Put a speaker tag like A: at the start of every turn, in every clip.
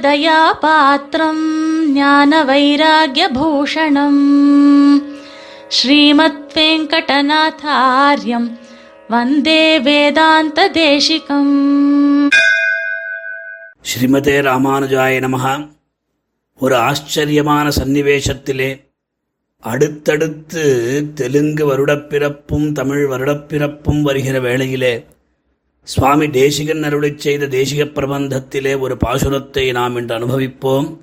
A: ராமானுஜதயாபாத்திரம் ஞான வைராகியபூஷணம் ஸ்ரீமத் வெங்கடநாதாரியம் வந்தே வேதாந்த தேசிகம்
B: ஸ்ரீமதே ராமானுஜாய நமகா ஒரு ஆச்சரியமான சன்னிவேசத்திலே அடுத்தடுத்து தெலுங்கு வருடப்பிறப்பும் தமிழ் வருடப்பிறப்பும் வருகிற வேளையிலே சுவாமி தேசிகன் அருளை செய்த தேசிக பிரபந்தத்திலே ஒரு பாசுரத்தை நாம் இன்று அனுபவிப்போம்.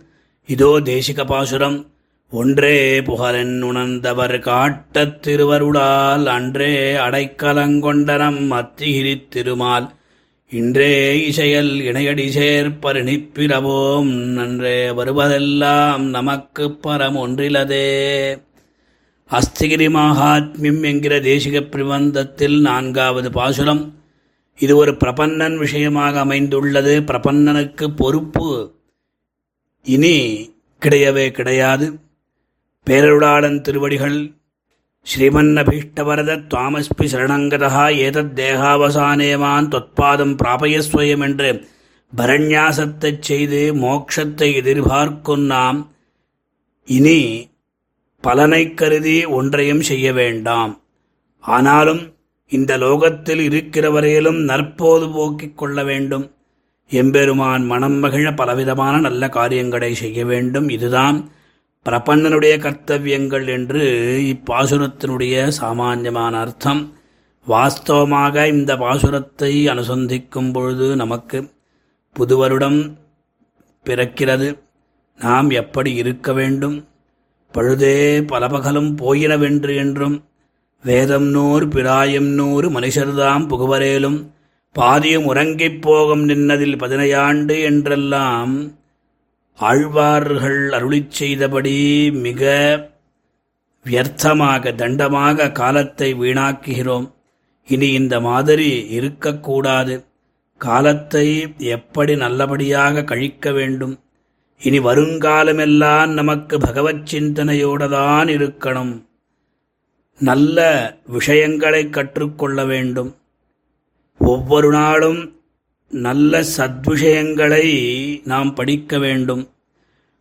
B: இதோ தேசிக பாசுரம். ஒன்றே புகழன் உணர்ந்தவர் காட்டத் திருவருளால் அன்றே அடைக்கலங்கொண்டனம் அத்திகிரி திருமால். இன்றே இசையல் இணையடி சேர்ப்பருணிப்பிரவோம் நன்றே வருவதெல்லாம் நமக்கு பரம் ஒன்றிலதே. அஸ்திகிரி மகாத்மியம் என்கிற தேசிக பிரபந்தத்தில் நான்காவது பாசுரம். இது ஒரு பிரபன்னன் விஷயமாக அமைந்துள்ளது. பிரபன்னனுக்கு பொறுப்பு இனி கிடையவே கிடையாது. பேரருளாளன் திருவடிகள் ஸ்ரீமன்னபீஷ்டவரத துவாமஸ்பி சரணங்கதா ஏதத் தேகாவசானேவான் தொத்பாதம் பிராபயஸ்வயம் என்று பரண்யாசத்தைச் செய்து மோட்சத்தை எதிர்பார்க்கும் நாம் இனி பலனைக் கருதி ஒன்றையும் செய்ய வேண்டாம். ஆனாலும் இந்த லோகத்தில் இருக்கிற வரையிலும் நற்போது போக்கிக் கொள்ள வேண்டும். எம்பெருமான் மனம் மகிழ பலவிதமான நல்ல காரியங்களை செய்ய வேண்டும். இதுதான் பிரபன்னனுடைய கர்த்தவியங்கள் என்று இப்பாசுரத்தினுடைய சாமான்யமான அர்த்தம். வாஸ்தவமாக இந்த பாசுரத்தை அனுசந்திக்கும் பொழுது நமக்கு புது வருடம் பிறக்கிறது. நாம் எப்படி இருக்க வேண்டும்? பழுதே பலபகலும் போயினவென்று என்றும் வேதம் நூறு பிராயம் நூறு மனுஷர்தாம் புகுவரேலும் பாதியும் உறங்கிப் போகும் நின்னதில் பதினையாண்டு என்றெல்லாம் ஆழ்வார்கள் அருளிச் செய்தபடி மிக வியர்த்தமாக தண்டமாக காலத்தை வீணாக்குகிறோம். இனி இந்த மாதிரி இருக்கக்கூடாது காலத்தை எப்படி நல்லபடியாக கழிக்க வேண்டும்? இனி வருங்காலமெல்லாம் நமக்கு பகவத் சிந்தனையோடு தான் இருக்கணும். நல்ல விஷயங்களை கற்றுக்கொள்ள வேண்டும். ஒவ்வொரு நாளும் நல்ல சத்விஷயங்களை நாம் படிக்க வேண்டும்.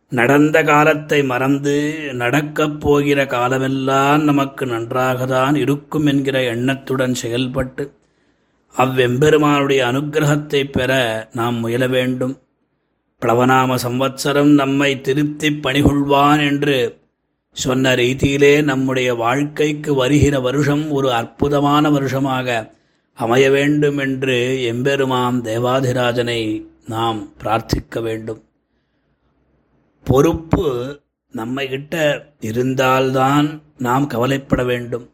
B: நடந்த காலத்தை மறந்து நடக்கப் போகிற காலமெல்லாம் நமக்கு நன்றாகத்தான் இருக்கும் என்கிற எண்ணத்துடன் செயல்பட்டு அவ்வெம்பெருமானுடைய அனுகிரகத்தை பெற நாம் முயல வேண்டும். பிளவநாம சம்வத்சரம் நம்மை திருப்தி பணிகொள்வான் என்று சொன்ன ரீதியிலே நம்முடைய வாழ்க்கைக்கு வருகிற வருஷம் ஒரு அற்புதமான வருஷமாக அமைய வேண்டும் என்று எம்பெருமாம் தேவாதிராஜனை நாம் பிரார்த்திக்க வேண்டும். பொறுப்பு நம்மகிட்ட இருந்தால்தான் நாம் கவலைப்பட வேண்டும்.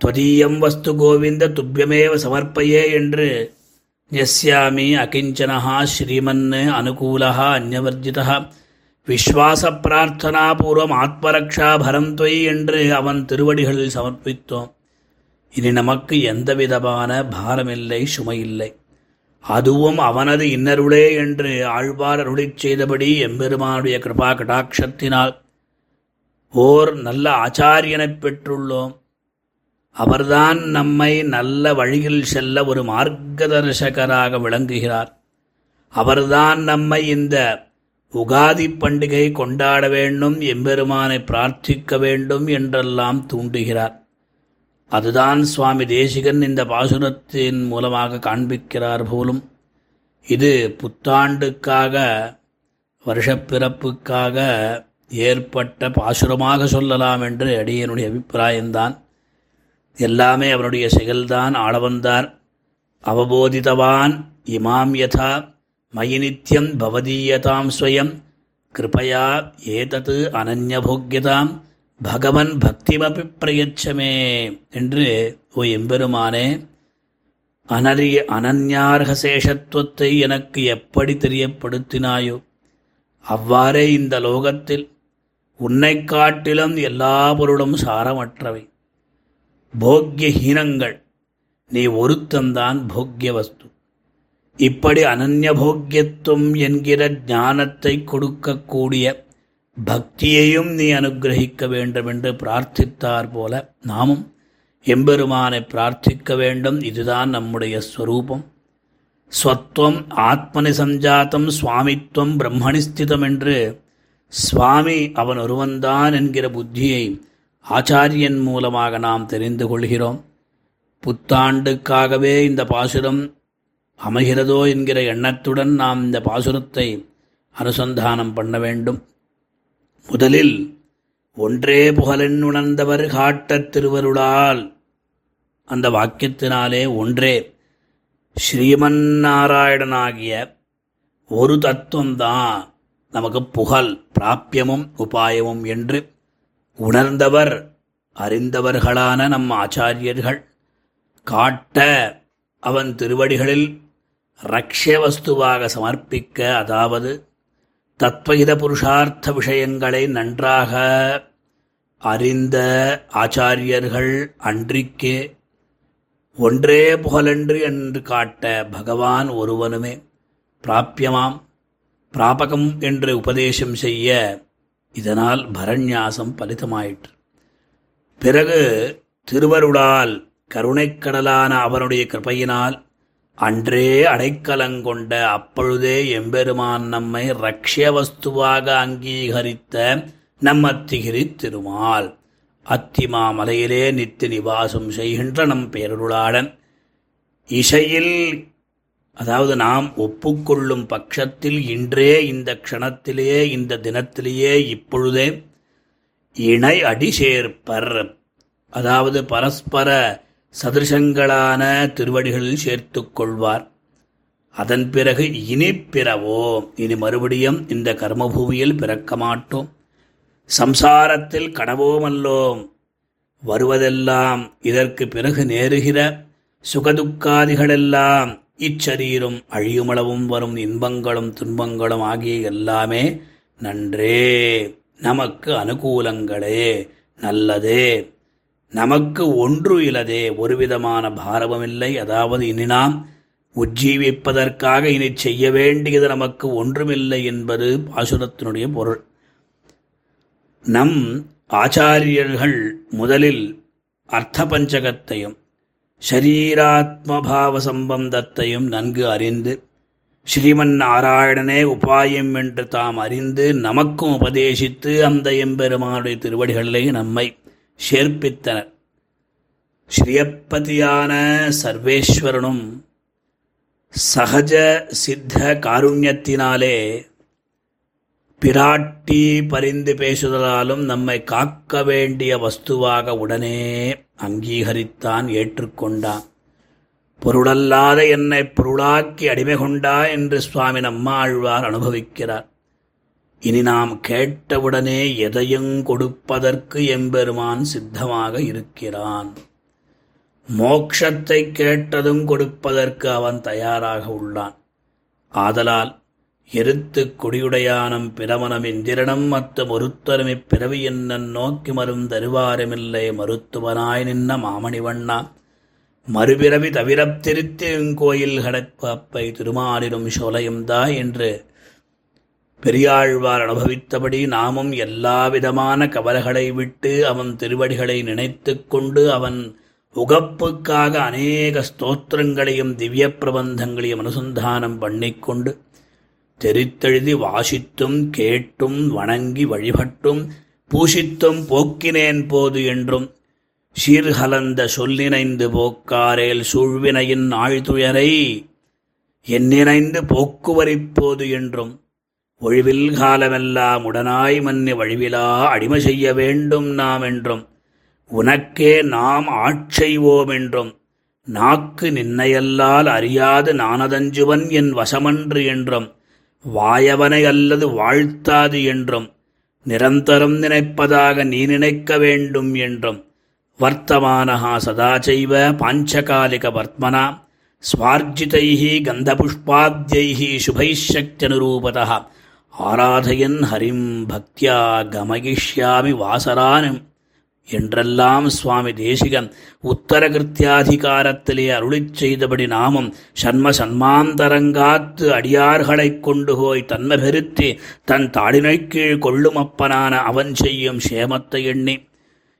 B: துவதீயம் வஸ்து கோவிந்த துப்பியமேவ சமர்ப்பையே என்று யஸ்யாமி அகிஞ்சனஹா ஸ்ரீமன்னு அனுகூலா அந்யவர்ஜிதா விஸ்வாச பிரார்த்தனாபூர்வம் ஆத்மரக்ஷா பரம் தொய் என்று அவன் திருவடிகளில் சமர்ப்பித்தோம். இனி நமக்கு எந்தவிதமான பாரமில்லை சுமையில்லை. அதுவும் அவனது இன்னருளே என்று ஆழ்வார் அருளி செய்தபடி எம்பெருமானுடைய கிருபா கடாட்சத்தினால். ஓர் நல்ல ஆச்சாரியனைப் பெற்றுள்ளோம். அவர்தான் நம்மை நல்ல வழியில் செல்ல ஒரு மார்க்கதர்சகராக விளங்குகிறார். அவர்தான் நம்மை இந்த உகாதி பண்டிகை கொண்டாட வேண்டும் எம்பெருமானை பிரார்த்திக்க வேண்டும் என்றெல்லாம் தூண்டுகிறார். அதுதான் சுவாமி தேசிகன் இந்த பாசுரத்தின் மூலமாக காண்பிக்கிறார் போலும். இது புத்தாண்டுக்காக வருஷப்பிறப்புக்காக ஏற்பட்ட பாசுரமாக சொல்லலாம் என்று அடியனுடைய அபிப்பிராயம்தான். எல்லாமே அவருடைய செயல்தான் ஆளவந்தார். அவபோதிதவான் இமாம் யதா மயி நித்யம் பவதீயதாம் ஸ்வயம். கிருபயா ஏதது அனன்யபோக்கியதாம் பகவன் பக்திமபி பிரயச்சமே என்று ஓ எம்பெருமானே அனரிய அனன்யார்க சேஷத்துவத்தை எனக்கு எப்படி தெரியப்படுத்தினாயோ அவ்வாறே இந்த லோகத்தில் உன்னை காட்டிலும் எல்லா பொருளும் சாரமற்றவை. போக்கியஹீனங்கள் நீ ஒருத்தந்தான் போக்கிய வஸ்து இப்படி அனன்யபோக்கியத்துவம் என்கிற ஞானத்தை கொடுக்கக்கூடிய பக்தியையும் நீ அனுகிரகிக்க வேண்டும் என்று பிரார்த்தித்தார் போல நாமும் எம்பெருமானை பிரார்த்திக்க வேண்டும். இதுதான் நம்முடைய ஸ்வரூபம். ஸ்வத்வம் ஆத்மனி சஞ்சாத்தம் சுவாமித்வம் பிரம்மணி ஸ்திதம் என்று சுவாமி அவன் ஒருவன்தான் என்கிற புத்தியை ஆச்சாரியன் மூலமாக நாம் தெரிந்து கொள்கிறோம். புத்தாண்டுக்காகவே இந்த பாசுரம் அமைகிறதோ என்கிற எண்ணத்துடன் நாம் இந்த பாசுரத்தை அனுசந்தானம் பண்ண வேண்டும். முதலில் ஒன்றே புகழென் உணர்ந்தவர் காட்டத் திருவருளால். அந்த வாக்கியத்தினாலே ஒன்றே ஸ்ரீமன் நாராயணனாகிய ஒரு தத்துவம்தான் நமக்கு புகழ் பிராப்பியமும் உபாயமும் என்று உணர்ந்தவர் அறிந்தவர்களான நம் ஆச்சாரியர்கள். காட்ட அவன் திருவடிகளில் ரக்ஷ வஸ்துவாக சமர்ப்பிக்க அதாவது தத்வகித புருஷார்த்த விஷயங்களை நன்றாக அறிந்த ஆச்சாரியர்கள் அன்றிக்கே ஒன்றே புகழன்று என்று காட்ட பகவான் ஒருவனுமே பிராப்பியமாம் பிராபகம் என்று உபதேசம் செய்ய இதனால் பரநியாசம் பலிதமாயிற்று. பிறகு திருவருளால் கருணைக்கடலான அவனுடைய கிருபையினால் அன்றே அடைக்கலங்கொண்ட அப்பொழுதே எம்பெருமான் நம்மை ரக்ஷவஸ்துவாக அங்கீகரித்த நம் அத்திகிரி திருமால். அத்திமா மலையிலே நிவாசம் செய்கின்ற நம் பேரருளாளன். இசையில் அதாவது நாம் ஒப்புக்கொள்ளும் பட்சத்தில் இன்றே இந்த க்ஷணத்திலேயே இந்த தினத்திலேயே இப்பொழுதே இணை அடி சேர்ப்பர் அதாவது பரஸ்பர சதிருஷங்களான திருவடிகளில் சேர்த்து கொள்வார். அதன் பிறகு இனி பிறவோ? இனி மறுபடியும் இந்த கர்மபூமியில் பிறக்க மாட்டோம். சம்சாரத்தில் கடவோமல்லோம் வருவதெல்லாம் இதற்கு பிறகு நேருகிற சுகதுக்காதிகளெல்லாம் இச்சரீரம் அழியுமளவும் வரும் இன்பங்களும் துன்பங்களும் ஆகிய எல்லாமே நன்றே. நமக்கு அனுகூலங்களே. நல்லதே. நமக்கு ஒன்று இலதே ஒருவிதமான பாரவமில்லை அதாவது இனி நாம் உஜ்ஜீவிப்பதற்காக இனி செய்ய வேண்டியது நமக்கு ஒன்றுமில்லை என்பது பாசுரத்தினுடைய பொருள். நம் ஆச்சாரியர்கள் முதலில் அர்த்த பஞ்சகத்தையும் ஷரீராத்மபாவ சம்பந்தத்தையும் நன்கு அறிந்து ஸ்ரீமன் நாராயணனே உபாயம் என்று தாம் அறிந்து நமக்கும் உபதேசித்து அந்த எம்பெருமானுடைய திருவடிகளிலே நம்மை சேர்ப்பித்தனர். ஸ்ரீயப்பதியான சர்வேஸ்வரனும் சகஜ சித்த காருண்யத்தினாலே பிராட்டி பரிந்து பேசுதலாலும் நம்மை காக்க வேண்டிய வஸ்துவாக உடனே அங்கீகரித்தான் ஏற்றுக்கொண்டான். பொருளல்லாத என்னை பொருளாக்கி அடிமை கொண்டா என்று சுவாமி நம்மாழ்வார் அனுபவிக்கிறார். இனி நாம் கேட்டவுடனே எதையும் கொடுப்பதற்கு எம்பெருமான் சித்தமாக இருக்கிறான். மோக்ஷத்தை கேட்டதும் கொடுப்பதற்கு அவன் தயாராக உள்ளான். ஆதலால் எருத்து கொடியுடையானம் பிரமணம் இந்திரனம் மற்றும் மொருத்தரும் இப்பிறவி என்னன் நோக்கி மருந்தருவாருமில்லை மருத்துவனாய் நின்ன மாமணிவண்ணா மறுபிறவி தவிரத் திருத்திருங்கோயில் கடப்பப்பை திருமாலிலும் சோலையும் தா என்று பெரியாழ்வார் அனுபவித்தபடி நாமும் எல்லாவிதமான கவலைகளை விட்டு அவன் திருவடிகளை நினைத்துக் கொண்டு அவன் உகப்புக்காக அநேக ஸ்தோத்திரங்களையும் திவ்ய பிரபந்தங்களையும் அனுசந்தானம் பண்ணிக்கொண்டு தெரித்தெழுதி வாசித்தும் கேட்டும் வணங்கி வழிபட்டும் பூஷித்தும் போக்கினேன் போது என்றும் சீர்கலந்த சொல்லினைந்து போக்காரேல் சூழ்வினையின் ஆழ்துயரை எண்ணினைந்து போக்குவரிப்போது என்றும் ஒழிவில் காலமெல்லாம் உடனாய் மன்னி வழிவிலா அடிமை செய்ய வேண்டும் நாம் என்றும். உனக்கே நாம் ஆட்செய்வோம் என்றும். நாக்கு நின்னையல்லால் அறியாது நானதஞ்சுவன் என் வசமன்று என்றும். வாயவனை அல்லது வாழ்த்தாது என்றும். நிரந்தரம் நினைப்பதாக நீ நினைக்க வேண்டும் என்றும். வர்த்தமானஹா சதாச்சைவ பாஞ்சகாலிக வர்த்மனா ஸ்வார்ஜிதைஹி கந்தபுஷ்பாத்யைஹி சுபைஷக்தியனுரூபதா ஆராதயன் ஹரிம் பக்தியா கமகிஷ்யாமி வாசரான் என்றெல்லாம் சுவாமி தேசிகன் உத்தர கிருத்தியாதிகாரத்திலே அருளிச் செய்தபடி நாமும் சன்ம சன்மாந்தரங்காத்து அடியார்களைக் கொண்டு போய் தன்மை பெருத்தி தன் தாடினைக் கீழ் கொள்ளுமப்பனான அவன் செய்யும் சேமத்தை எண்ணி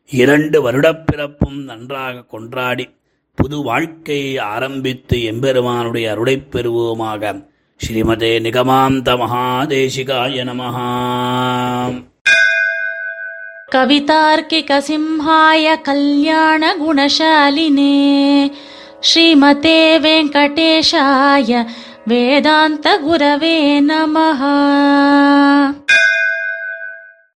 B: இரண்டு வருடப் பிறப்பும் நன்றாக கொண்டாடி புது வாழ்க்கையை ஆரம்பித்து எம்பெருமானுடைய அருளைப் பெறுவோமாக. श्रीमते निगमान्तमहादेशिकाय नमः।
A: कवितार्किकसिंहाय कल्याणगुणशालिने श्रीमते वेङ्कटेशाय वेदान्तगुरवे नमः।